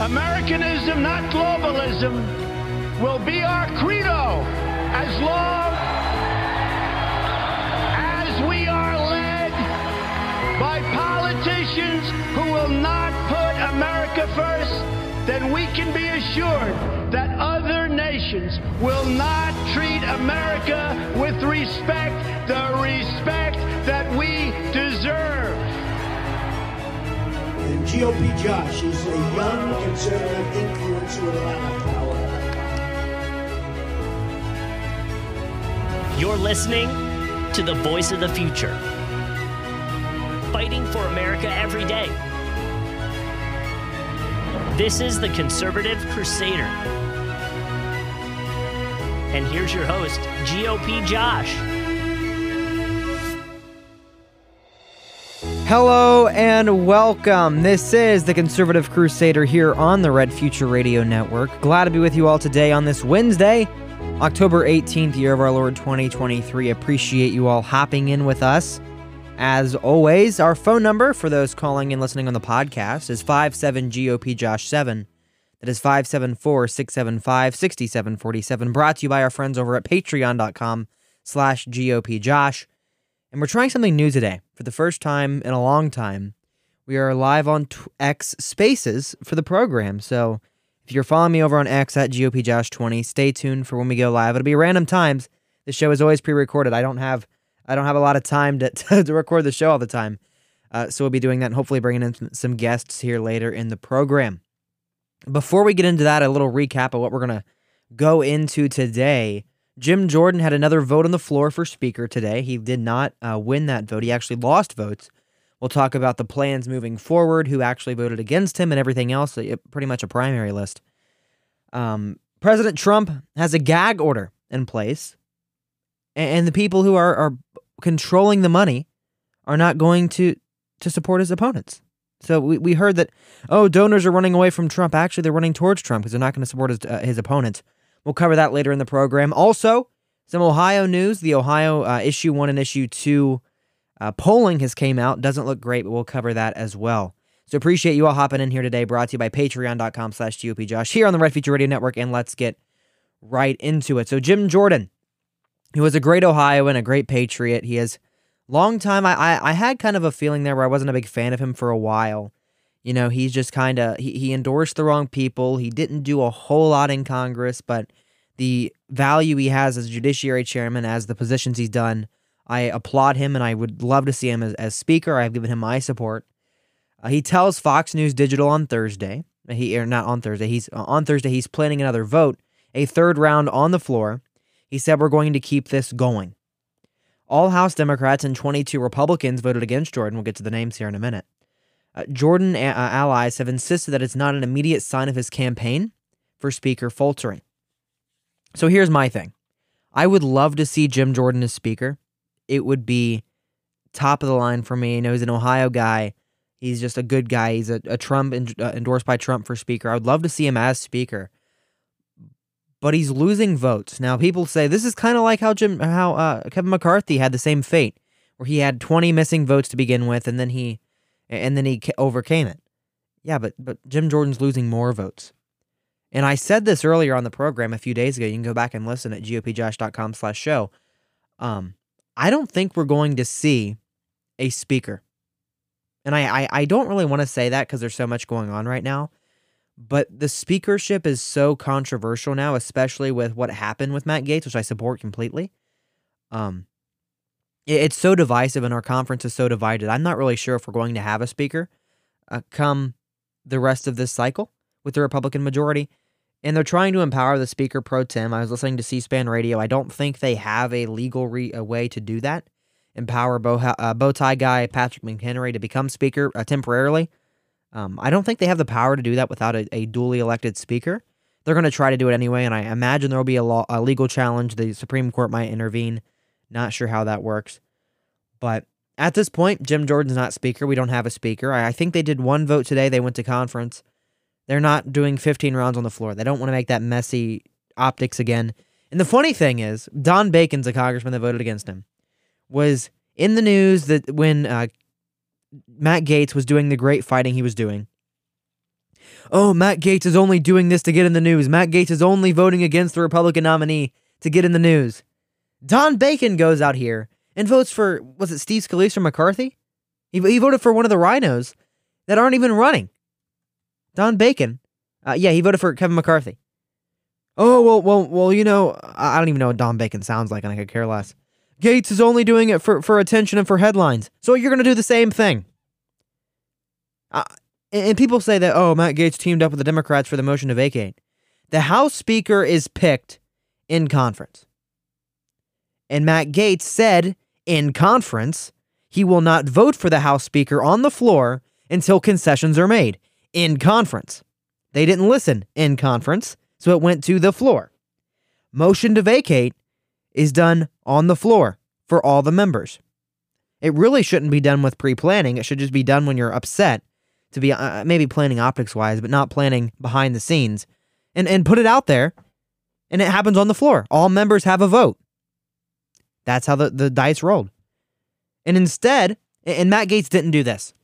Americanism, not globalism, will be our credo as long as we are led by politicians who will not put America first, then we can be assured that other nations will not treat America with respect, the respect that we deserve. GOP Josh is a young conservative influence with a lot of power. You're listening to the voice of the future, fighting for America every day. This is the Conservative Crusader. And here's your host, GOP Josh. Hello and welcome. This is the Conservative Crusader here on the Red Future Radio Network. Glad to be with you all today on this Wednesday, October 18th, year of our Lord 2023. Appreciate you all hopping in with us. As always, our phone number for those calling and listening on the podcast is 57GOP Josh 7. That is 574 675 6747. Brought to you by our friends over at patreon.com slash GOP Josh. And we're trying something new today. For the first time in a long time, we are live on X Spaces for the program. So if you're following me over on X at GOP Josh 20, stay tuned for when we go live. It'll be random times. The show is always pre-recorded. I don't have I don't have a lot of time to to record the show all the time. Uh, so we'll be doing that and hopefully bringing in some guests here later in the program. Before we get into that, a little recap of what we're gonna go into today. Jim Jordan had another vote on the floor for Speaker today. He did not uh, win that vote. He actually lost votes. We'll talk about the plans moving forward, who actually voted against him, and everything else. Pretty much a primary list. Um, President Trump has a gag order in place, and the people who are, are controlling the money are not going to to support his opponents. So we, we heard that oh donors are running away from Trump. Actually, they're running towards Trump because they're not going to support his uh, his opponents. We'll cover that later in the program. Also, some Ohio news. The Ohio uh, issue one and issue two uh, polling has came out. Doesn't look great, but we'll cover that as well. So appreciate you all hopping in here today. Brought to you by patreon.com slash GOP Josh here on the Red Future Radio Network. And let's get right into it. So Jim Jordan, who was a great Ohioan, a great patriot. He has long time. I, I, I had kind of a feeling there where I wasn't a big fan of him for a while. You know, he's just kind of he, he endorsed the wrong people. He didn't do a whole lot in Congress, but the value he has as judiciary chairman, as the positions he's done, I applaud him and I would love to see him as, as speaker. I've given him my support. Uh, he tells Fox News Digital on Thursday, he or not on Thursday, he's uh, on Thursday he's planning another vote, a third round on the floor. He said we're going to keep this going. All House Democrats and 22 Republicans voted against Jordan. We'll get to the names here in a minute. Uh, Jordan uh, allies have insisted that it's not an immediate sign of his campaign for Speaker faltering. So here's my thing I would love to see Jim Jordan as Speaker. It would be top of the line for me. I know he's an Ohio guy. He's just a good guy. He's a, a Trump uh, endorsed by Trump for Speaker. I would love to see him as Speaker. But he's losing votes. Now people say this is kind of like how Jim how uh, Kevin McCarthy had the same fate where he had 20 missing votes to begin with and then he and then he overcame it. Yeah, but but Jim Jordan's losing more votes. And I said this earlier on the program a few days ago. You can go back and listen at gopjosh.com slash show. Um, I don't think we're going to see a speaker. And I, I, I don't really want to say that because there's so much going on right now. But the speakership is so controversial now, especially with what happened with Matt Gaetz, which I support completely. Um, it's so divisive and our conference is so divided. I'm not really sure if we're going to have a speaker uh, come the rest of this cycle with the Republican majority. And they're trying to empower the speaker pro tem. I was listening to C SPAN radio. I don't think they have a legal re- a way to do that. empower bow, uh, bow tie guy Patrick McHenry to become speaker uh, temporarily. Um, I don't think they have the power to do that without a, a duly elected speaker. They're going to try to do it anyway, and I imagine there will be a, law, a legal challenge. The Supreme Court might intervene. Not sure how that works. But at this point, Jim Jordan's not speaker. We don't have a speaker. I, think they did one vote today. They went to conference. They're not doing 15 rounds on the floor. They don't want to make that messy optics again. And the funny thing is, Don Bacon's a congressman that voted against him. Was in the news that when uh, Matt Gaetz was doing the great fighting he was doing. Oh, Matt Gaetz is only doing this to get in the news. Matt Gaetz is only voting against the Republican nominee to get in the news. Don Bacon goes out here and votes for, was it Steve Scalise or McCarthy? He, he voted for one of the rhinos that aren't even running. Don Bacon. Uh, yeah, he voted for Kevin McCarthy. Oh, well, well, well, you know, I don't even know what Don Bacon sounds like, and I could care less. Gaetz is only doing it for, for attention and for headlines. So you're going to do the same thing. Uh, and people say that, oh, Matt Gaetz teamed up with the Democrats for the motion to vacate. The House Speaker is picked in conference. And Matt Gaetz said in conference he will not vote for the House Speaker on the floor until concessions are made in conference. They didn't listen in conference, so it went to the floor. Motion to vacate is done on the floor for all the members. It really shouldn't be done with pre planning. It should just be done when you're upset to be uh, maybe planning optics wise, but not planning behind the scenes and, and put it out there. And it happens on the floor. All members have a vote. That's how the, the dice rolled. And instead, and Matt Gaetz didn't do this.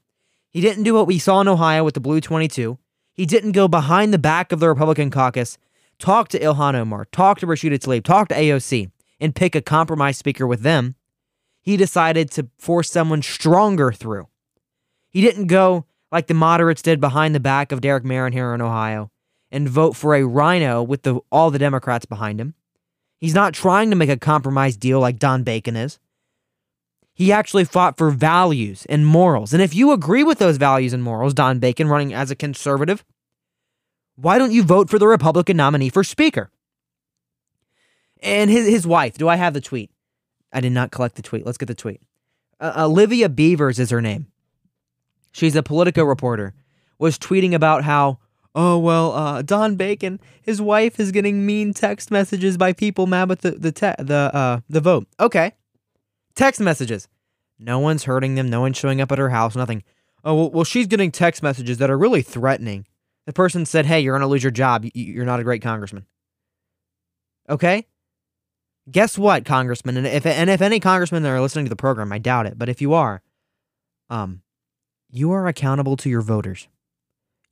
He didn't do what we saw in Ohio with the Blue 22. He didn't go behind the back of the Republican caucus, talk to Ilhan Omar, talk to Rashida Tlaib, talk to AOC and pick a compromise speaker with them. He decided to force someone stronger through. He didn't go like the moderates did behind the back of Derek Merrin here in Ohio and vote for a rhino with the, all the Democrats behind him. He's not trying to make a compromise deal like Don Bacon is. He actually fought for values and morals. And if you agree with those values and morals, Don Bacon running as a conservative, why don't you vote for the Republican nominee for Speaker? And his, his wife, do I have the tweet? I did not collect the tweet. Let's get the tweet. Uh, Olivia Beavers is her name. She's a Politico reporter. Was tweeting about how, oh well, uh, Don Bacon, his wife is getting mean text messages by people mad with the the te- the uh, the vote. Okay, text messages. No one's hurting them. No one's showing up at her house. Nothing. Oh well, well she's getting text messages that are really threatening. The person said, "Hey, you're gonna lose your job. You're not a great congressman." Okay, Guess what, Congressman? And if and if any congressmen that are listening to the program, I doubt it, but if you are, um, you are accountable to your voters.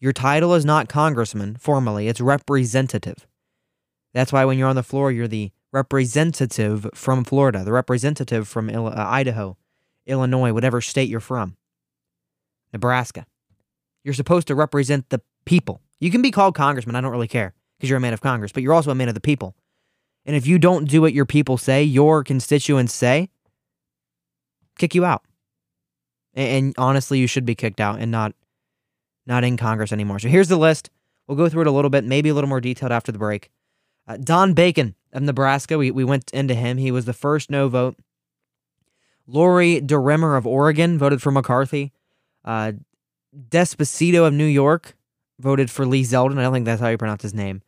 Your title is not congressman formally; it's representative. That's why when you're on the floor, you're the representative from Florida, the representative from uh, Idaho, Illinois, whatever state you're from, Nebraska. You're supposed to represent the people. You can be called congressman. I don't really care because you're a man of Congress, but you're also a man of the people. And if you don't do what your people say, your constituents say, kick you out. And, and honestly, you should be kicked out and not not in Congress anymore. So here's the list. We'll go through it a little bit, maybe a little more detailed after the break. Uh, Don Bacon of Nebraska, we, we went into him. He was the first no vote. Lori DeRemer of Oregon voted for McCarthy. Uh, D'Esposito of New York voted for Lee Zeldin. I don't think that's how you pronounce his name.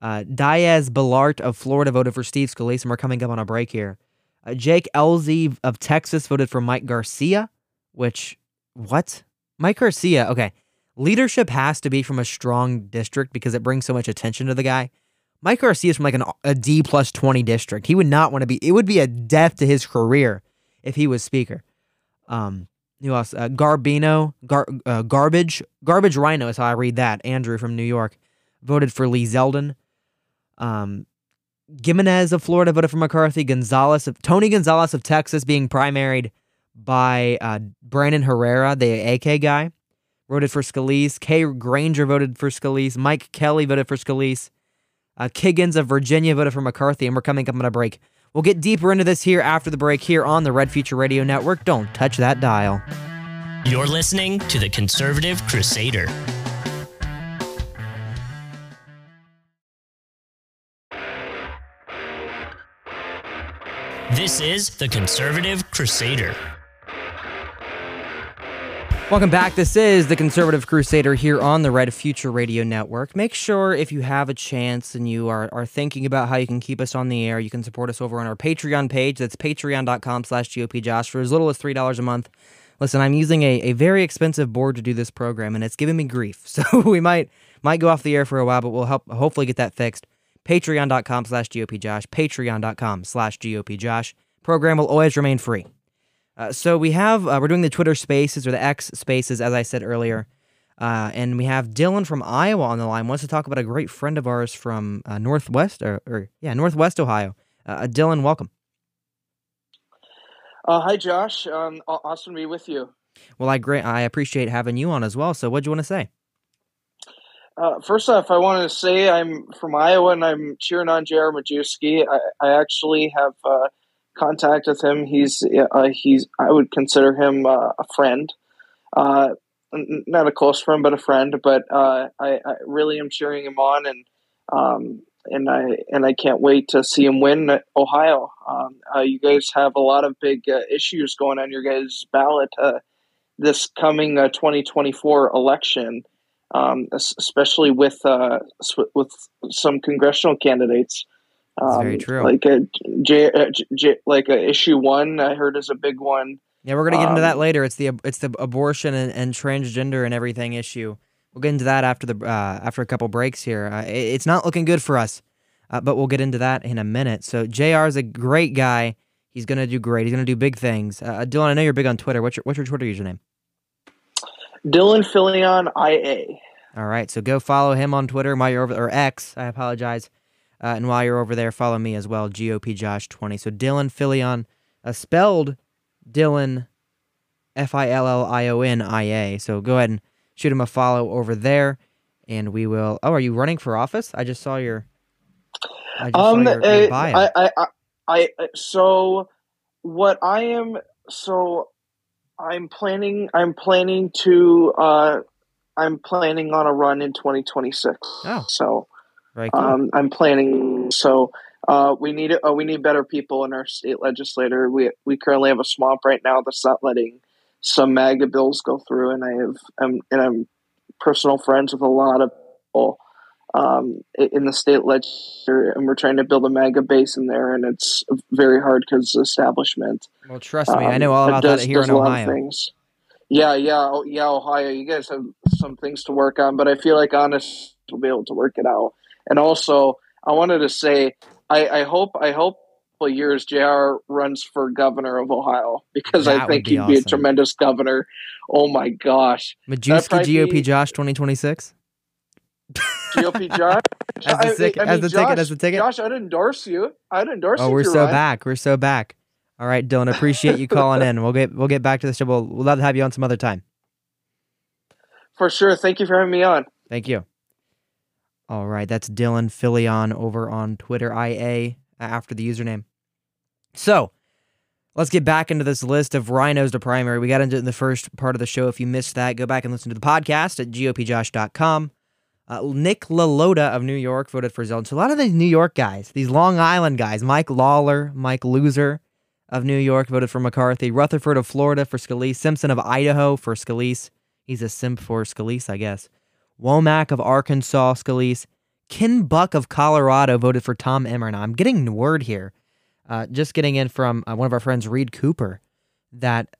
Uh, Diaz Balart of Florida voted for Steve Scalise, and we're coming up on a break here. Uh, Jake Ellzey of Texas voted for Mike Garcia, which, what? Mike Garcia, okay. Leadership has to be from a strong district because it brings so much attention to the guy. Mike Garcia is from like an, a D plus 20 district. He would not want to be, it would be a death to his career if he was speaker. Um, who else? Uh, Garbino, Gar, uh, Garbage, Garbage Rhino is how I read that. Andrew from New York voted for Lee Zeldin. Um, Gimenez of Florida voted for McCarthy. Gonzalez of Tony Gonzalez of Texas being primaried by uh, Brandon Herrera, the AK guy, voted for Scalise. Kay Granger voted for Scalise. Mike Kelly voted for Scalise. Uh, Kiggans of Virginia voted for McCarthy, and we're coming up on a break. We'll get deeper into this here after the break here on the Red Future Radio Network. Don't touch that dial. You're listening to the Conservative Crusader. This is The Conservative Crusader. Welcome back. This is the Conservative Crusader here on the Red Future Radio Network. Make sure if you have a chance and you are, are thinking about how you can keep us on the air, you can support us over on our Patreon page. That's patreon.com slash GOPJosh for as little as $3 a month. Listen, I'm using a, a very expensive board to do this program, and it's giving me grief. So we might might go off the air for a while, but we'll help hopefully get that fixed. Patreon.com slash GOPJosh. Patreon.com slash GOPJosh. Program will always remain free. Uh, so we have uh, we're doing the Twitter Spaces or the X Spaces, as I said earlier, uh, and we have Dylan from Iowa on the line. Wants to talk about a great friend of ours from uh, Northwest or, or, yeah Northwest Ohio. Uh, Dylan, welcome. hi, Josh. Um, awesome to be with you. Well, I great I appreciate having you on as well. So, what do you want to say? first off, I want to say I'm from Iowa and I'm cheering on J.R. Majewski. I, I actually have contact with him. He's uh, he's I would consider him uh, a friend, uh, not a close friend, but a friend. But uh, I, I, really am cheering him on, and um, and I and I can't wait to see him win Ohio. Um, uh, you guys have a lot of big uh, issues going on your guys' ballot this coming 2024 election. Um, especially with with some congressional candidates, um, very true. Like a J, uh, like a issue one, I heard is a big one. Yeah, we're gonna get into that um, later. It's the it's the abortion and, and, transgender and everything issue. We'll get into that after the uh, after a couple breaks here. Uh, it, it's not looking good for us, uh, but we'll get into that in a minute. So Jr. is a great guy. He's gonna do great. He's gonna do big things. Uh, Dylan, I know you're big on Twitter. What's your what's your Twitter username? Dylan Fillion IA. All right, so go follow him on Twitter. Over or X, I apologize. Uh, and while you're over there, follow me as well, GOP Josh 20. So Dylan Fillion, uh, spelled Dylan F I L L I O N I A. So go ahead and shoot him a follow over there, and we will. Oh, are you running for office? I just saw your. I um, saw your, your bio. I, I, I, I, so what I am, so I'm planning, I'm planning to, uh, I'm planning on a run in 2026. Oh. So Right. Um, I'm planning. So uh, we need uh, we need better people in our state legislature. We we currently have a swamp right now that's not letting some MAGA bills go through, and I have um, and I'm personal friends with a lot of people um, in the state legislature, and we're trying to build a MAGA base in there, and it's very hard because establishment. Well, trust me, I know all um, about does, that here in Ohio. Yeah, yeah, oh, yeah, Ohio. You guys have some things to work on, but I feel like honest will be able to work it out. And also, I wanted to say, I, I hope, I hope years Jr. runs for governor of Ohio because that I think be he'd awesome. be a tremendous governor. Oh my gosh, Majewski GOP be... Josh twenty twenty six. GOP Josh as the, tic- I, I mean, the Josh, ticket as the ticket. Josh, I'd endorse you. I'd endorse. Oh, we're so back. We're so back. All right, Dylan. Appreciate you calling in. We'll get we'll get back to the show. We'll we'll love to have you on some other time. For sure. Thank you for having me on. Thank you. All right, that's Dylan Fillion over on Twitter IA after the username. So let's get back into this list of rhinos to primary. We got into it in the first part of the show. If you missed that, go back and listen to the podcast at gopjosh.com. Uh, Nick LaLota of New York voted for Zeldin. So a lot of these New York guys, these Long Island guys, Mike Lawler, Mike Loser of New York voted for McCarthy, Rutherford of Florida for Scalise, Simpson of Idaho for Scalise. He's a simp for Scalise, I guess. Womack of Arkansas, Scalise. Ken Buck of Colorado voted for Tom Emmer. Now, I'm getting word here, uh, just getting in from uh, one of our friends, Reed Cooper, that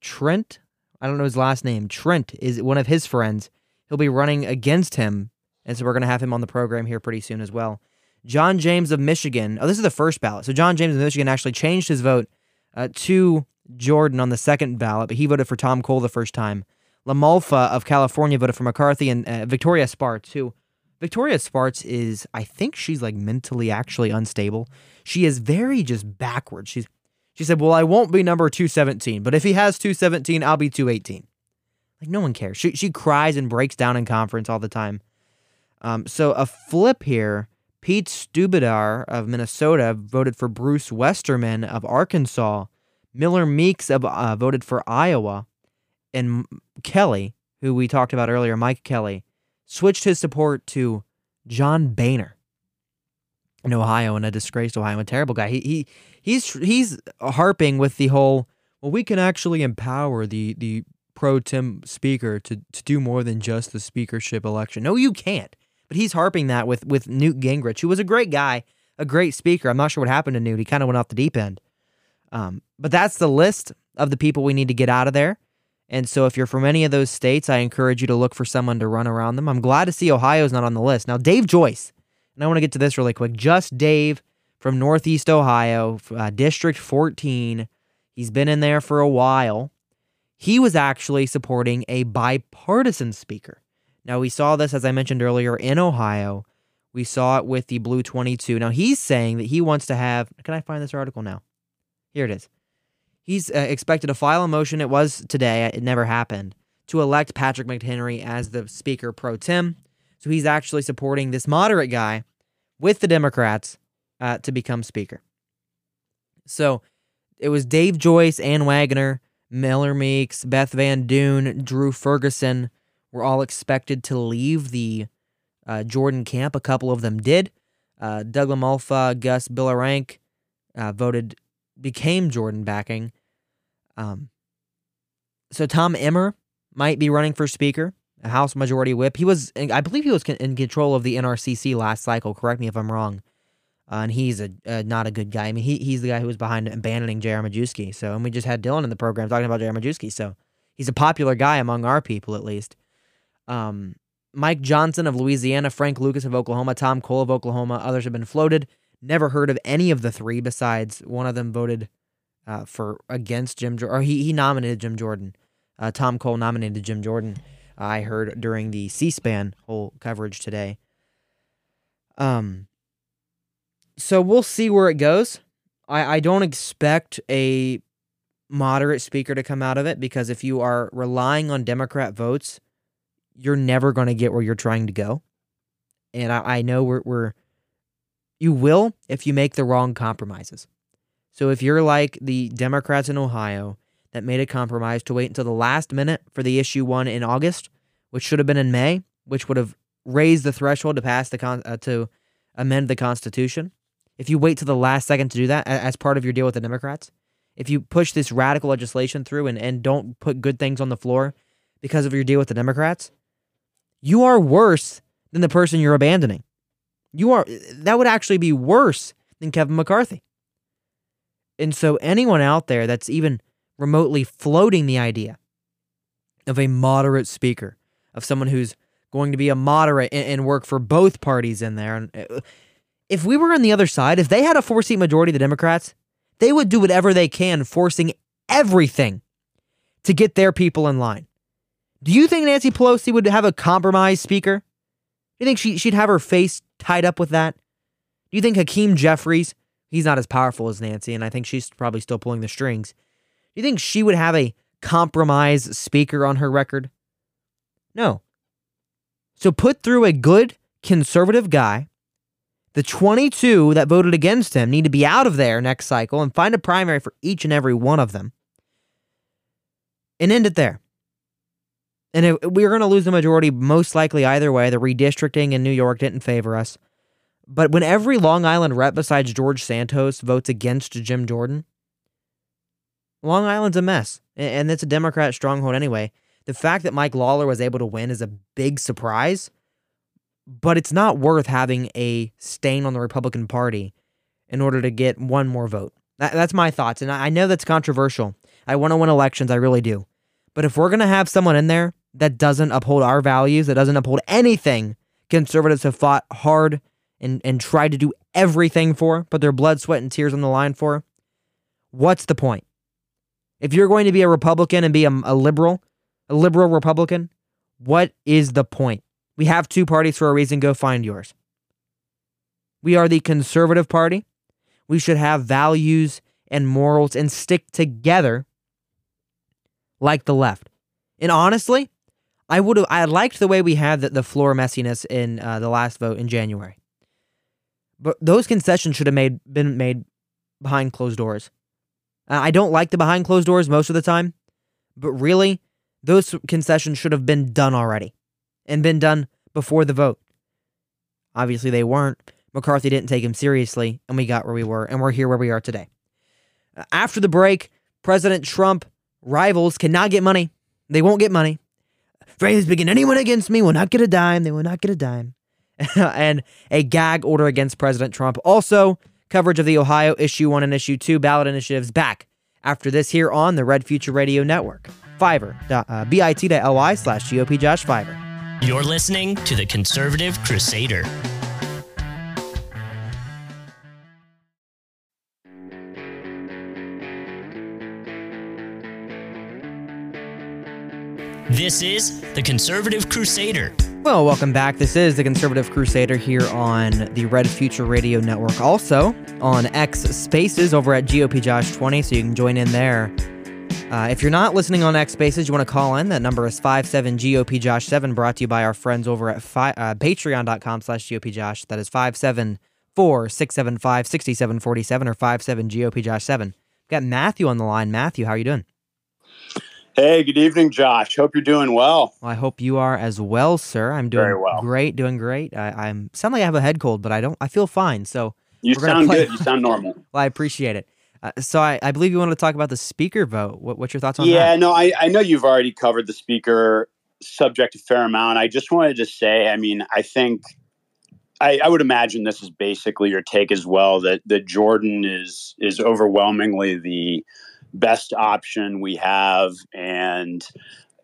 Trent, I don't know his last name, Trent is one of his friends. He'll be running against him. And so we're going to have him on the program here pretty soon as well. John James of Michigan. Oh, this is the first ballot. So John James of Michigan actually changed his vote uh, to Jordan on the second ballot, but he voted for Tom Cole the first time. LaMalfa of California voted for McCarthy, and uh, Victoria Spartz, who Victoria Spartz is, I think she's like mentally actually unstable. She is very just backwards. She's she said, "Well, I won't be number 217, but if he has 217, I'll be 218." Like no one cares. She she cries and breaks down in conference all the time. Um, so a flip here. Pete Stubedar of Minnesota voted for Bruce Westerman of Arkansas. Miller Meeks of, uh, voted for Iowa and Kelly, who we talked about earlier, Mike Kelly, switched his support to John Boehner. in Ohio and a disgraced Ohio, a terrible guy. He he he's he's harping with the whole well, we can actually empower the the pro tem speaker to to do more than just the speakership election. No, you can't. But he's harping that with with Newt Gingrich, who was a great guy, a great speaker. I'm not sure what happened to Newt. He kind of went off the deep end. Um, but that's the list of the people we need to get out of there. And so if you're from any of those states, I encourage you to look for someone to run around them. I'm glad to see Ohio's not on the list. Now, Dave Joyce, and I want to get to this really quick. Just Dave from Northeast Ohio, uh, District 14. He's been in there for a while. He was actually supporting a bipartisan speaker. Now, we saw this, as I mentioned earlier, in Ohio. We saw it with the Blue 22. Now, he's saying that he wants to have. Can I find this article now? Here it is. He's uh, expected to file a motion. It was today, it never happened, to elect Patrick McHenry as the Speaker pro tem. So he's actually supporting this moderate guy with the Democrats uh, to become Speaker. So it was Dave Joyce, Ann Wagner, Miller Meeks, Beth Van Doon, Drew Ferguson were all expected to leave the uh, Jordan camp. A couple of them did. Uh, Doug LaMalfa, Gus Billerangk uh, voted, became Jordan backing. Um, so Tom Emmer might be running for Speaker, a House Majority Whip. He was, I believe, he was in control of the NRCC last cycle. Correct me if I'm wrong. Uh, and he's a not a good guy. I mean, he he's the guy who was behind abandoning J.R. Majewski. So, and we just had Dylan in the program talking about J.R. Majewski. So, he's a popular guy among our people, at least. Um, Mike Johnson of Louisiana, Frank Lucas of Oklahoma, Tom Cole of Oklahoma. Others have been floated. Never heard of any of the three. Besides, one of them voted uh, for against Jim, or he he nominated Jim Jordan. Uh, Tom Cole nominated Jim Jordan. I heard during the C-SPAN whole coverage today. Um, so we'll see where it goes. I, I don't expect a moderate speaker to come out of it because if you are relying on Democrat votes, you're never going to get where you're trying to go. And I, I know we're, we're, you will if you make the wrong compromises. So if you're like the Democrats in Ohio that made a compromise to wait until the last minute for the issue one in August, which should have been in May, which would have raised the threshold to pass the con- uh, to amend the Constitution, if you wait to the last second to do that as part of your deal with the Democrats, if you push this radical legislation through and, and don't put good things on the floor because of your deal with the Democrats, you are worse than the person you're abandoning. You are that would actually be worse than Kevin McCarthy. And so anyone out there that's even remotely floating the idea of a moderate speaker, of someone who's going to be a moderate and, and work for both parties in there, and uh, if we were on the other side, if they had a four seat majority, the Democrats, they would do whatever they can, forcing everything to get their people in line. Do you think Nancy Pelosi would have a compromise speaker? Do you think she, she'd have her face tied up with that? Do you think Hakeem Jeffries, he's not as powerful as Nancy, and I think she's probably still pulling the strings. Do you think she would have a compromise speaker on her record? No. So put through a good conservative guy the 22 that voted against him need to be out of there next cycle and find a primary for each and every one of them and end it there. And it, we are going to lose the majority most likely either way. The redistricting in New York didn't favor us. But when every Long Island rep besides George Santos votes against Jim Jordan, Long Island's a mess. And it's a Democrat stronghold anyway. The fact that Mike Lawler was able to win is a big surprise but it's not worth having a stain on the Republican Party in order to get one more vote. That, that's my thoughts. And I know that's controversial. I want to win elections, I really do. But if we're going to have someone in there that doesn't uphold our values, that doesn't uphold anything conservatives have fought hard and, and tried to do everything for, put their blood, sweat, and tears on the line for, what's the point? If you're going to be a Republican and be a, a liberal, a liberal Republican, what is the point? We have two parties for a reason. Go find yours. We are the conservative party. We should have values and morals and stick together like the left. And honestly, I would have I liked the way we had the, the floor messiness in uh, the last vote in January. But those concessions should have made been made behind closed doors. Uh, I don't like the behind closed doors most of the time, but really, those concessions should have been done already and been done before the vote. Obviously, they weren't, McCarthy didn't take him seriously, and we got where we were, and we're here where we are today. After the break, President Trump rivals cannot get money. They won't get money. Frank has begun anyone against me will not get a dime. They will not get a dime. and a gag order against President Trump. Also, coverage of the Ohio Issue 1 and Issue 2 ballot initiatives back after this here on the Red Future Radio Network. Fiverr, uh, bit.ly slash GOP Josh Fiverr. You're listening to the Conservative Crusader. This is the Conservative Crusader. Well, welcome back. This is the Conservative Crusader here on the Red Future Radio Network. Also on X Spaces over at GOP Josh 20, so you can join in there. Uh, if you're not listening on X Spaces, you want to call in. That number is 57GOP Josh 7, brought to you by our friends over at fi- uh, patreon.com slash GOP Josh. That is 574 675 6747 or 57 GOP Josh 7. Got Matthew on the line. Matthew, how are you doing? Hey, good evening, Josh. Hope you're doing well. well I hope you are as well, sir. I'm doing Very well. great, doing great. I, am sound like I have a head cold, but I don't. I feel fine. So you sound good. You sound normal. well, I appreciate it. Uh, so I, I believe you wanted to talk about the speaker vote. What, what's your thoughts on yeah, that? Yeah, no, I, I know you've already covered the speaker subject a fair amount. I just wanted to say, I mean, I think I, I, would imagine this is basically your take as well that that Jordan is is overwhelmingly the best option we have and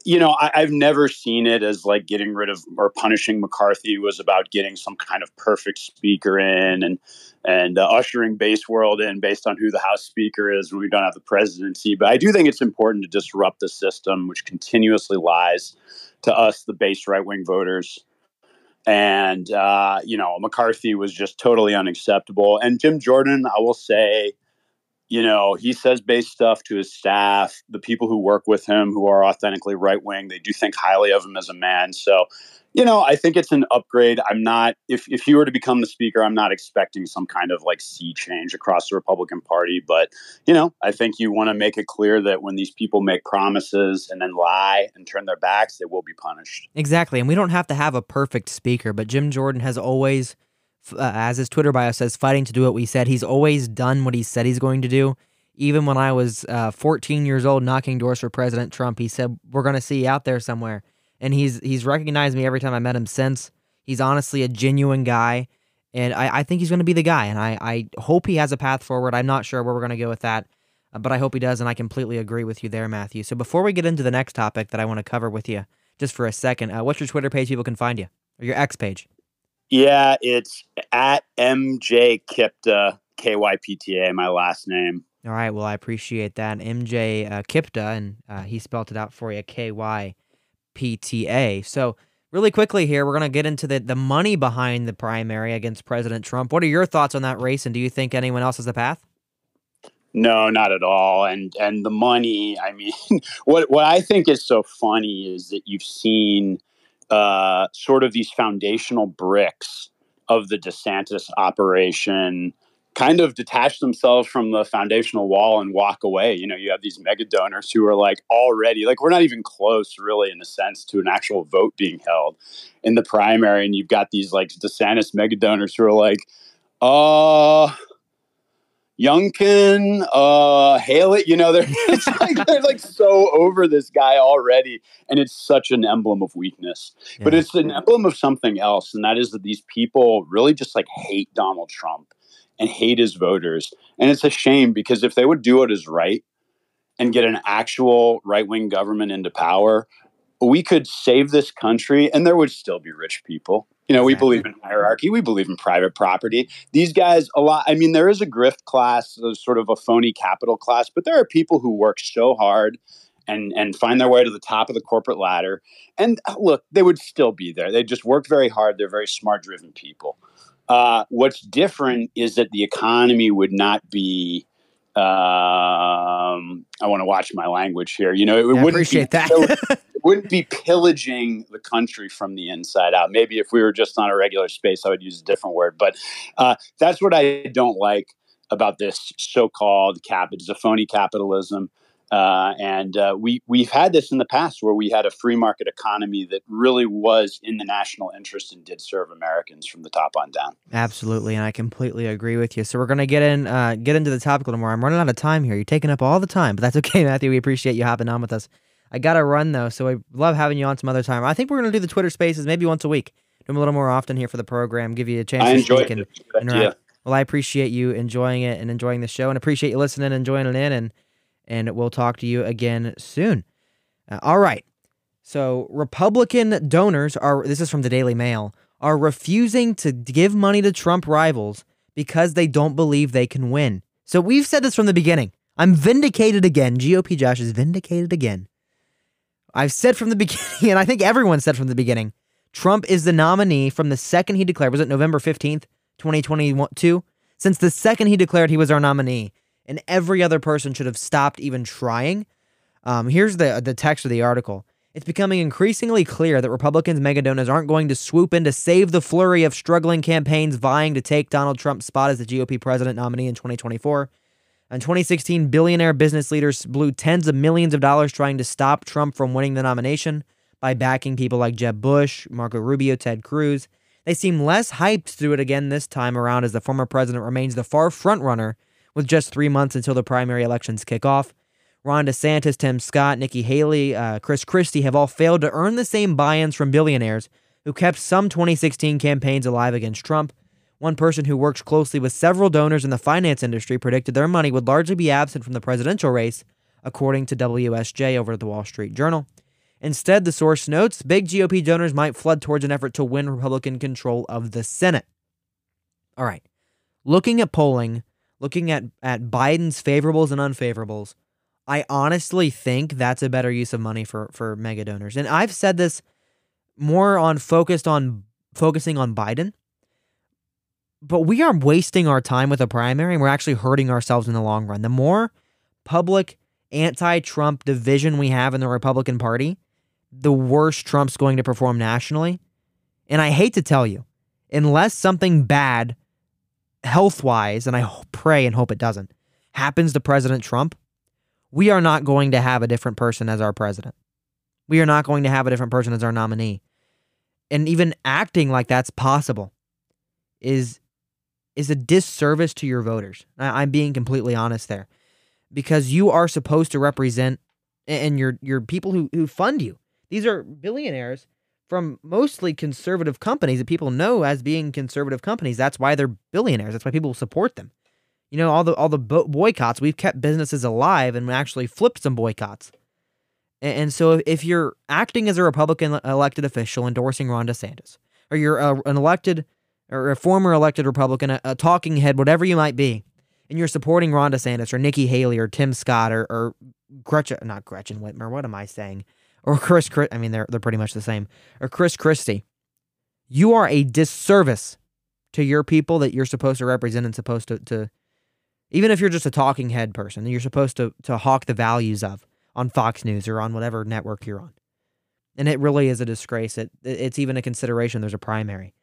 you know I, have never seen it as like getting rid of or punishing mccarthy was about getting some kind of perfect speaker in and and uh, ushering base world in based on who the house speaker is when we don't have the presidency. But i do think it's important to disrupt the system which continuously lies to us the base right-wing voters. And uh, you know mccarthy was just totally unacceptable. And jim jordan i will say you know, he says base stuff to his staff. The people who work with him, who are authentically right wing, they do think highly of him as a man. So, you know, I think it's an upgrade. I'm not, if, if he were to become the speaker, I'm not expecting some kind of like sea change across the Republican Party. But, you know, I think you want to make it clear that when these people make promises and then lie and turn their backs, they will be punished. Exactly. And we don't have to have a perfect speaker, but Jim Jordan has always uh, as his Twitter bio says, fighting to do what we said. He's always done what he said he's going to do. Even when I was uh, 14 years old knocking doors for President Trump, he said, "We're going to see you out there somewhere." And he's he's recognized me every time I met him since. He's honestly a genuine guy, and I, I think he's going to be the guy. And I, I hope he has a path forward. I'm not sure where we're going to go with that, uh, but I hope he does. And I completely agree with you there, Matthew. So before we get into the next topic that I want to cover with you, just for a second, uh, what's your Twitter page people can find you or your X page? Yeah, it's at MJ Kypta, K Y P T A, my last name. All right. Well, I appreciate that. MJ uh, Kypta, and uh, he spelled it out for you K Y P T A. So, really quickly here, we're going to get into the, the money behind the primary against President Trump. What are your thoughts on that race, and do you think anyone else has a path? No, not at all. And and the money, I mean, what what I think is so funny is that you've seen uh, sort of these foundational bricks of the DeSantis operation kind of detach themselves from the foundational wall and walk away. You know, you have these mega donors who are like already, like, we're not even close, really, in a sense, to an actual vote being held in the primary. And you've got these like DeSantis mega donors who are like, uh, Youngkin, uh, Haley, you know, they're it's like they're like so over this guy already, and it's such an emblem of weakness. Yeah. But it's an emblem of something else, and that is that these people really just like hate Donald Trump and hate his voters, and it's a shame because if they would do what is right and get an actual right wing government into power, we could save this country, and there would still be rich people. You know, we believe in hierarchy. We believe in private property. These guys, a lot. I mean, there is a grift class, sort of a phony capital class, but there are people who work so hard and and find their way to the top of the corporate ladder. And uh, look, they would still be there. They just work very hard. They're very smart, driven people. Uh, what's different is that the economy would not be. Um, I want to watch my language here. You know, it, it wouldn't appreciate be, that wouldn't be pillaging the country from the inside out. Maybe if we were just on a regular space, I would use a different word. But uh, that's what I don't like about this so-called cap. It's a phony capitalism. Uh, and uh, we we've had this in the past where we had a free market economy that really was in the national interest and did serve Americans from the top on down. Absolutely, and I completely agree with you. So we're gonna get in uh, get into the topic a little more. I'm running out of time here. You're taking up all the time, but that's okay, Matthew. We appreciate you hopping on with us. I gotta run though, so I love having you on some other time. I think we're gonna do the Twitter Spaces maybe once a week. Do them a little more often here for the program. Give you a chance I to speak it. and interact. Well, I appreciate you enjoying it and enjoying the show, and appreciate you listening and joining in and and we'll talk to you again soon. Uh, all right. So, Republican donors are, this is from the Daily Mail, are refusing to give money to Trump rivals because they don't believe they can win. So, we've said this from the beginning. I'm vindicated again. GOP Josh is vindicated again. I've said from the beginning, and I think everyone said from the beginning, Trump is the nominee from the second he declared, was it November 15th, 2022? Since the second he declared he was our nominee, and every other person should have stopped even trying. Um, here's the the text of the article. It's becoming increasingly clear that Republicans megadonors aren't going to swoop in to save the flurry of struggling campaigns vying to take Donald Trump's spot as the GOP president nominee in 2024. In 2016, billionaire business leaders blew tens of millions of dollars trying to stop Trump from winning the nomination by backing people like Jeb Bush, Marco Rubio, Ted Cruz. They seem less hyped to do it again this time around as the former president remains the far frontrunner with just three months until the primary elections kick off. Ron DeSantis, Tim Scott, Nikki Haley, uh, Chris Christie have all failed to earn the same buy ins from billionaires who kept some 2016 campaigns alive against Trump. One person who works closely with several donors in the finance industry predicted their money would largely be absent from the presidential race, according to WSJ over at the Wall Street Journal. Instead, the source notes big GOP donors might flood towards an effort to win Republican control of the Senate. All right. Looking at polling, looking at, at Biden's favorables and unfavorables, I honestly think that's a better use of money for, for mega donors. And I've said this more on focused on focusing on Biden. But we are wasting our time with a primary and we're actually hurting ourselves in the long run. The more public anti Trump division we have in the Republican Party, the worse Trump's going to perform nationally. And I hate to tell you, unless something bad health wise, and I pray and hope it doesn't, happens to President Trump, we are not going to have a different person as our president. We are not going to have a different person as our nominee. And even acting like that's possible is is a disservice to your voters. I, I'm being completely honest there. Because you are supposed to represent and your your people who, who fund you. These are billionaires from mostly conservative companies that people know as being conservative companies. That's why they're billionaires. That's why people support them. You know, all the all the boycotts, we've kept businesses alive and actually flipped some boycotts. And, and so if you're acting as a Republican elected official endorsing Ron DeSantis, or you're a, an elected or a former elected Republican, a, a, talking head, whatever you might be, and you're supporting Ron DeSantis or Nikki Haley or Tim Scott or, or Gretchen, not Gretchen Whitmer, what am I saying? or Chris, I mean, they're, they're pretty much the same, or Chris Christie, you are a disservice to your people that you're supposed to represent and supposed to, to even if you're just a talking head person, you're supposed to, to hawk the values of on Fox News or on whatever network you're on. And it really is a disgrace. It, it's even a consideration. There's a primary.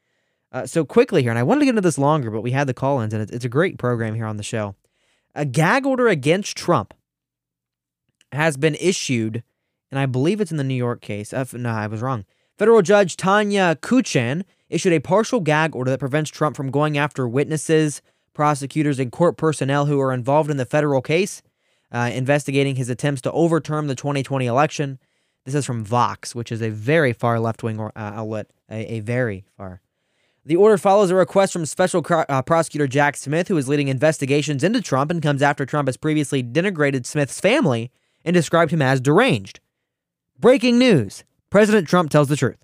Uh, so quickly here, and I wanted to get into this longer, but we had the call-ins, and it's, it's a great program here on the show. A gag order against Trump has been issued and I believe it's in the New York case. Uh, no, I was wrong. Federal Judge Tanya Chutkan issued a partial gag order that prevents Trump from going after witnesses, prosecutors, and court personnel who are involved in the federal case uh, investigating his attempts to overturn the 2020 election. This is from Vox, which is a very far left wing uh, outlet, a, a, very far. The order follows a request from Special uh, Prosecutor Jack Smith, who is leading investigations into Trump and comes after Trump has previously denigrated Smith's family and described him as deranged. Breaking news President Trump tells the truth.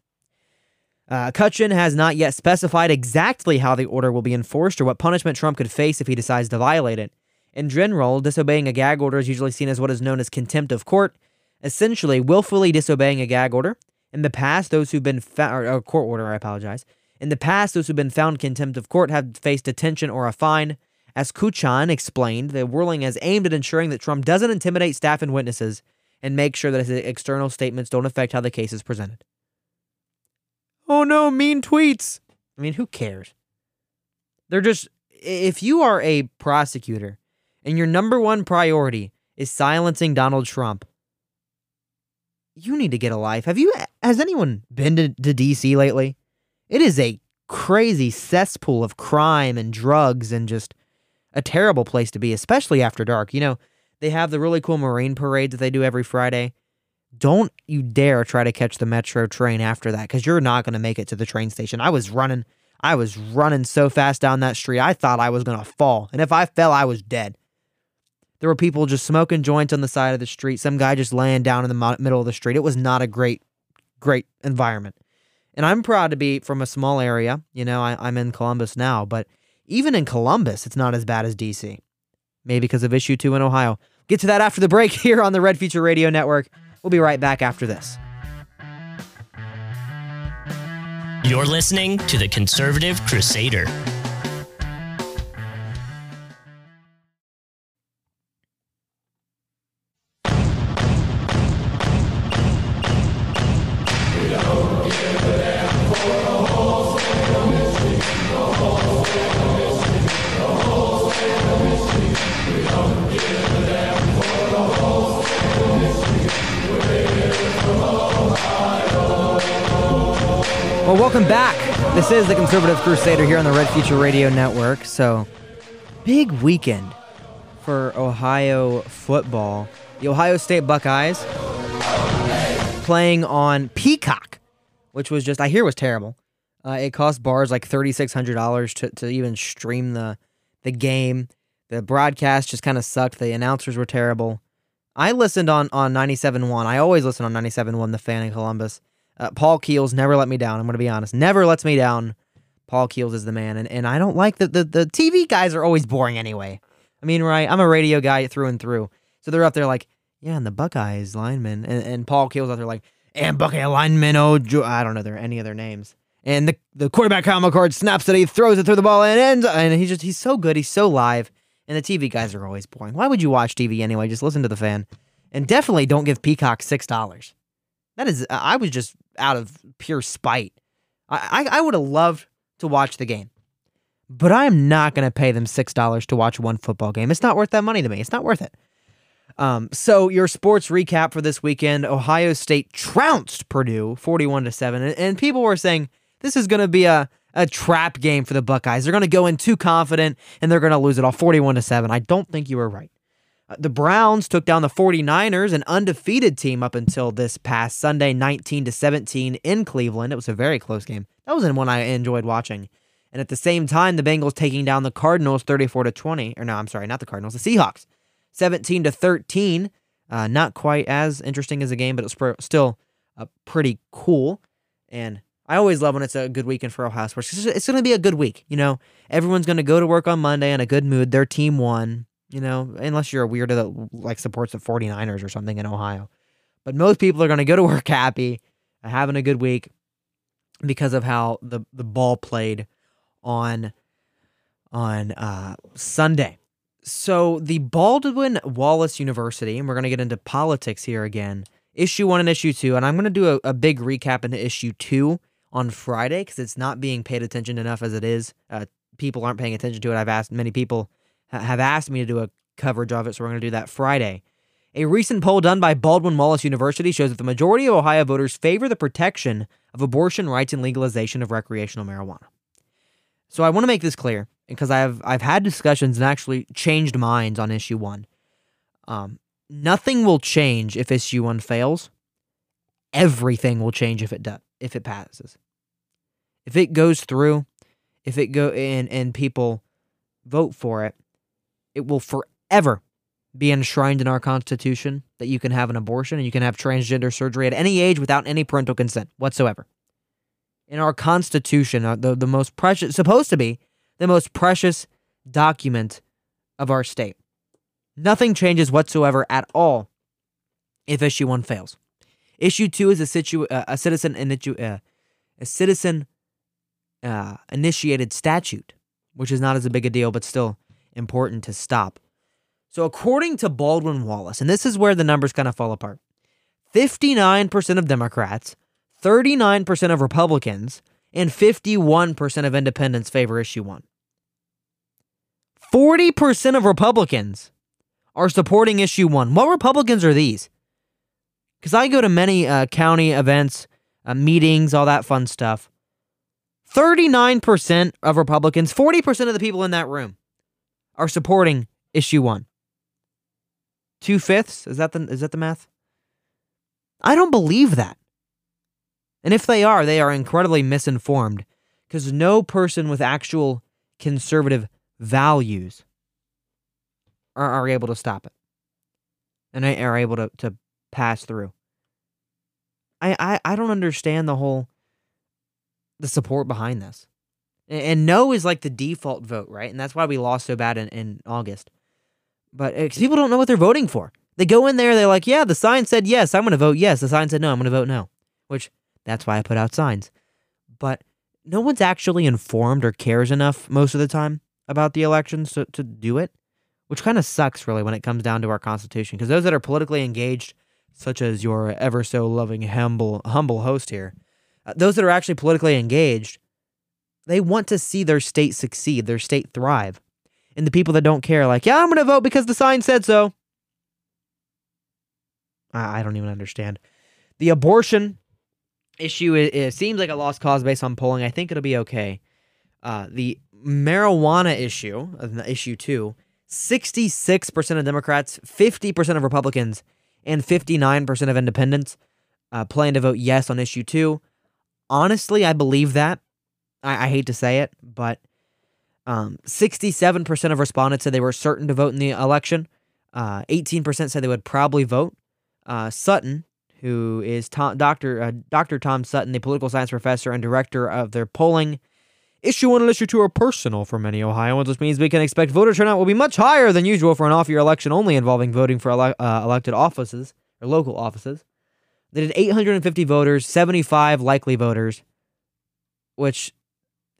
Uh, has not yet specified exactly how the order will be enforced or what punishment Trump could face if he decides to violate it. In general, disobeying a gag order is usually seen as what is known as contempt of court, essentially willfully disobeying a gag order. In the past, those who've been found, or a court order, I apologize. In the past, those who've been found contempt of court have faced detention or a fine. As Chutkan explained, the ruling is aimed at ensuring that Trump doesn't intimidate staff and witnesses and make sure that his external statements don't affect how the case is presented. Oh no, mean tweets. I mean, who cares? They're just, if you are a prosecutor and your number one priority is silencing Donald Trump. You need to get a life. Have you has anyone been to, to DC lately? It is a crazy cesspool of crime and drugs and just a terrible place to be, especially after dark. You know, they have the really cool Marine parades that they do every Friday. Don't you dare try to catch the metro train after that because you're not going to make it to the train station. I was running, I was running so fast down that street, I thought I was going to fall. And if I fell, I was dead. There were people just smoking joints on the side of the street. Some guy just laying down in the middle of the street. It was not a great, great environment. And I'm proud to be from a small area. You know, I, I'm in Columbus now, but even in Columbus, it's not as bad as DC. Maybe because of issue two in Ohio. Get to that after the break here on the Red Future Radio Network. We'll be right back after this. You're listening to the Conservative Crusader. Welcome back. This is the Conservative Crusader here on the Red Future Radio Network. So, big weekend for Ohio football. The Ohio State Buckeyes playing on Peacock, which was just, I hear was terrible. Uh, it cost bars like $3,600 to, to even stream the, the game. The broadcast just kind of sucked. The announcers were terrible. I listened on, on 97.1. I always listen on 97.1, The Fan in Columbus. Uh, Paul Keels never let me down. I'm going to be honest. Never lets me down. Paul Keels is the man. And, and I don't like that the, the TV guys are always boring anyway. I mean, right? I'm a radio guy through and through. So they're up there like, yeah, and the Buckeyes lineman. And, and Paul Keels out there like, and Buckeye lineman, oh, I don't know their any other names. And the, the quarterback Kyle McCord snaps it, he throws it through the ball and ends. And he's just, he's so good. He's so live. And the TV guys are always boring. Why would you watch TV anyway? Just listen to the fan. And definitely don't give Peacock $6. That is, I was just out of pure spite. I, I, I would have loved to watch the game, but I'm not going to pay them $6 to watch one football game. It's not worth that money to me. It's not worth it. Um, so your sports recap for this weekend: Ohio State trounced Purdue 41 to seven, and, and people were saying this is going to be a a trap game for the Buckeyes. They're going to go in too confident and they're going to lose it all 41 to 7. I don't think you were right. The Browns took down the 49ers, an undefeated team up until this past Sunday, 19 to 17 in Cleveland. It was a very close game. That was one I enjoyed watching. And at the same time, the Bengals taking down the Cardinals 34 to 20. Or no, I'm sorry, not the Cardinals, the Seahawks 17 to 13. Uh, not quite as interesting as a game, but it's still uh, pretty cool. And I always love when it's a good weekend for Ohio sports. It's going to be a good week. You know, everyone's going to go to work on Monday in a good mood. Their team won you know, unless you're a weirdo that like supports the 49ers or something in Ohio. But most people are going to go to work happy, having a good week because of how the the ball played on on uh, Sunday. So the Baldwin Wallace University, and we're going to get into politics here again. Issue one and issue two, and I'm going to do a, a big recap into issue two on Friday because it's not being paid attention enough as it is. Uh, people aren't paying attention to it. I've asked many people have asked me to do a coverage of it, so we're going to do that Friday. A recent poll done by Baldwin Wallace University shows that the majority of Ohio voters favor the protection of abortion rights and legalization of recreational marijuana. So I want to make this clear because I've I've had discussions and actually changed minds on issue one. Um, nothing will change if issue one fails. Everything will change if it does if it passes. If it goes through, if it go in and people vote for it, it will forever be enshrined in our Constitution that you can have an abortion and you can have transgender surgery at any age without any parental consent whatsoever. In our Constitution, uh, the, the most precious, supposed to be the most precious document of our state. Nothing changes whatsoever at all if issue one fails. Issue two is a, situ- uh, a citizen initu- uh, a citizen uh, initiated statute, which is not as a big a deal, but still important to stop. So, according to Baldwin Wallace, and this is where the numbers kind of fall apart 59% of Democrats, 39% of Republicans, and 51% of independents favor issue one. 40% of Republicans are supporting issue one. What Republicans are these? Because I go to many uh, county events, uh, meetings, all that fun stuff. 39% of Republicans, 40% of the people in that room are supporting issue one. Two fifths? Is that the is that the math? I don't believe that. And if they are, they are incredibly misinformed because no person with actual conservative values are, are able to stop it and are able to, to pass through. I, I, I don't understand the whole the support behind this. And, no is like the default vote, right? And that's why we lost so bad in, in August. But uh, people don't know what they're voting for. They go in there, they're like, yeah, the sign said yes, I'm going to vote yes. The sign said no, I'm going to vote no. Which that's why I put out signs. But no one's actually informed or cares enough most of the time about the elections to, to do it, which kind of sucks really when it comes down to our Constitution. Because those that are politically engaged, such as your ever so loving, humble, humble host here, uh, those that are actually politically engaged, they want to see their state succeed, their state thrive. And the people that don't care, like, yeah, I'm going to vote because the sign said so. I, don't even understand. The abortion issue it, it, seems like a lost cause based on polling. I think it'll be okay. Uh, the marijuana issue, uh, issue two, 66% of Democrats, 50% of Republicans, and 59% of independents uh, plan to vote yes on issue two. Honestly, I believe that. I, I hate to say it, but um, 67% of respondents said they were certain to vote in the election. Uh, 18% said they would probably vote. Uh, Sutton, who is Tom, Dr. Uh, Dr. Tom Sutton, the political science professor and director of their polling. Issue one and issue two are personal for many Ohioans, which means we can expect voter turnout will be much higher than usual for an off-year election only involving voting for ele- uh, elected offices or local offices. They did 850 voters, 75 likely voters, which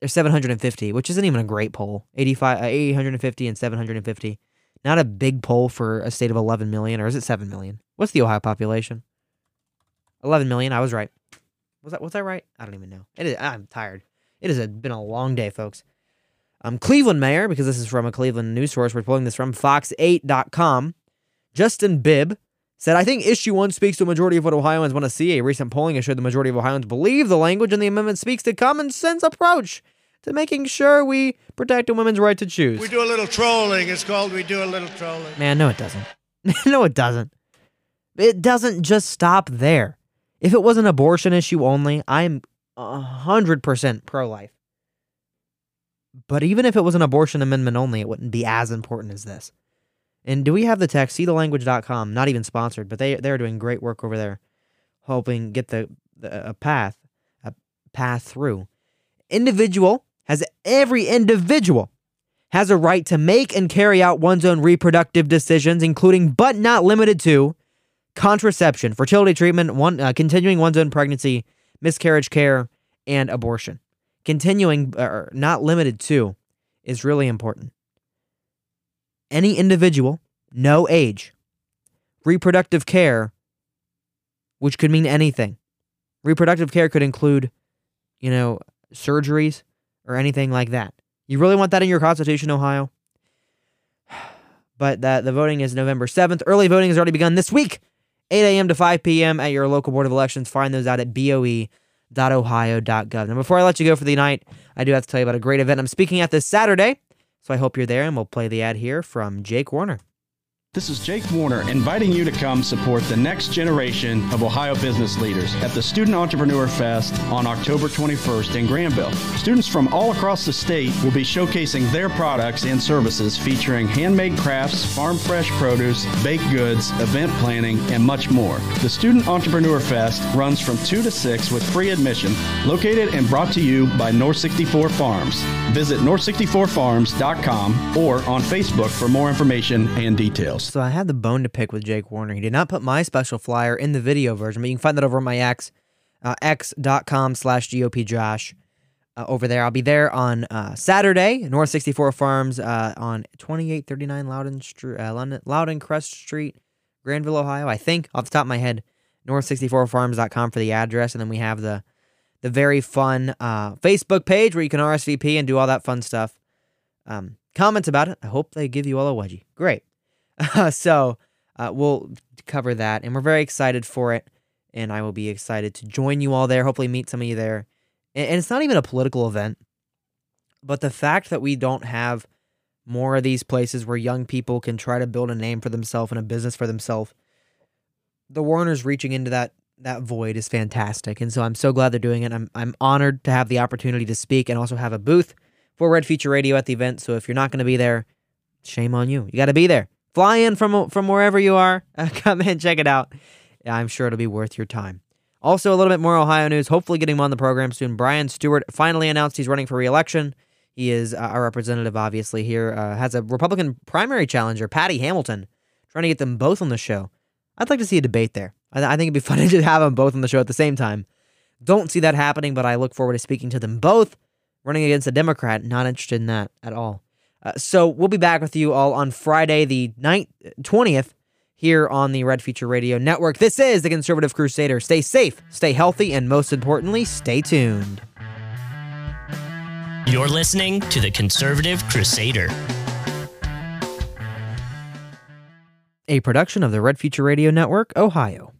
there's 750, which isn't even a great poll. 85, uh, 850 and 750. Not a big poll for a state of 11 million, or is it 7 million? What's the Ohio population? 11 million. I was right. Was that was that right? I don't even know. It is, I'm tired. It has been a long day, folks. Um, Cleveland mayor, because this is from a Cleveland news source, we're pulling this from Fox8.com. Justin Bibb said, I think issue one speaks to a majority of what Ohioans want to see. A recent polling has showed the majority of Ohioans believe the language in the amendment speaks to common sense approach to making sure we protect a woman's right to choose. We do a little trolling. It's called we do a little trolling. Man, no, it doesn't. no, it doesn't. It doesn't just stop there. If it was an abortion issue only, I'm 100% pro life. But even if it was an abortion amendment only, it wouldn't be as important as this. And do we have the text? SeeTheLanguage.com, not even sponsored, but they they're doing great work over there, helping get the, the a path a path through. Individual has every individual has a right to make and carry out one's own reproductive decisions, including but not limited to contraception, fertility treatment, one uh, continuing one's own pregnancy, miscarriage care, and abortion. Continuing or not limited to is really important any individual, no age. Reproductive care, which could mean anything. Reproductive care could include, you know, surgeries or anything like that. You really want that in your Constitution, Ohio? But that the voting is November 7th. Early voting has already begun this week, 8 a.m. to 5 p.m. at your local Board of Elections. Find those out at boe.ohio.gov. Now, before I let you go for the night, I do have to tell you about a great event I'm speaking at this Saturday. So I hope you're there, and we'll play the ad here from Jake Warner. This is Jake Warner inviting you to come support the next generation of Ohio business leaders at the Student Entrepreneur Fest on October 21st in Granville. Students from all across the state will be showcasing their products and services featuring handmade crafts, farm fresh produce, baked goods, event planning, and much more. The Student Entrepreneur Fest runs from 2 to 6 with free admission, located and brought to you by North 64 Farms. Visit north64farms.com or on Facebook for more information and details. So I had the bone to pick with Jake Warner. He did not put my special flyer in the video version, but you can find that over on my X, uh, x.com slash GOP Josh. Uh, over there. I'll be there on uh, Saturday, North 64 Farms uh, on 2839 Loudon, Street, uh, London, Loudon Crest Street, Granville, Ohio. I think off the top of my head, north64farms.com for the address. And then we have the the very fun uh, Facebook page where you can RSVP and do all that fun stuff. Um, comments about it. I hope they give you all a wedgie. Great. so uh, we'll cover that, and we're very excited for it. And I will be excited to join you all there. Hopefully, meet some of you there. And, and it's not even a political event, but the fact that we don't have more of these places where young people can try to build a name for themselves and a business for themselves. The Warners reaching into that that void is fantastic, and so I'm so glad they're doing it. I'm I'm honored to have the opportunity to speak and also have a booth for Red Future Radio at the event. So if you're not going to be there, shame on you. You got to be there. Fly in from from wherever you are. come in, check it out. I'm sure it'll be worth your time. Also, a little bit more Ohio news. Hopefully, getting him on the program soon. Brian Stewart finally announced he's running for re-election. He is uh, our representative, obviously, here. Uh, has a Republican primary challenger, Patty Hamilton, trying to get them both on the show. I'd like to see a debate there. I, th- I think it'd be funny to have them both on the show at the same time. Don't see that happening, but I look forward to speaking to them both. Running against a Democrat, not interested in that at all. Uh, so we'll be back with you all on Friday, the 9th, 20th, here on the Red Future Radio Network. This is the Conservative Crusader. Stay safe, stay healthy, and most importantly, stay tuned. You're listening to the Conservative Crusader. A production of the Red Future Radio Network, Ohio.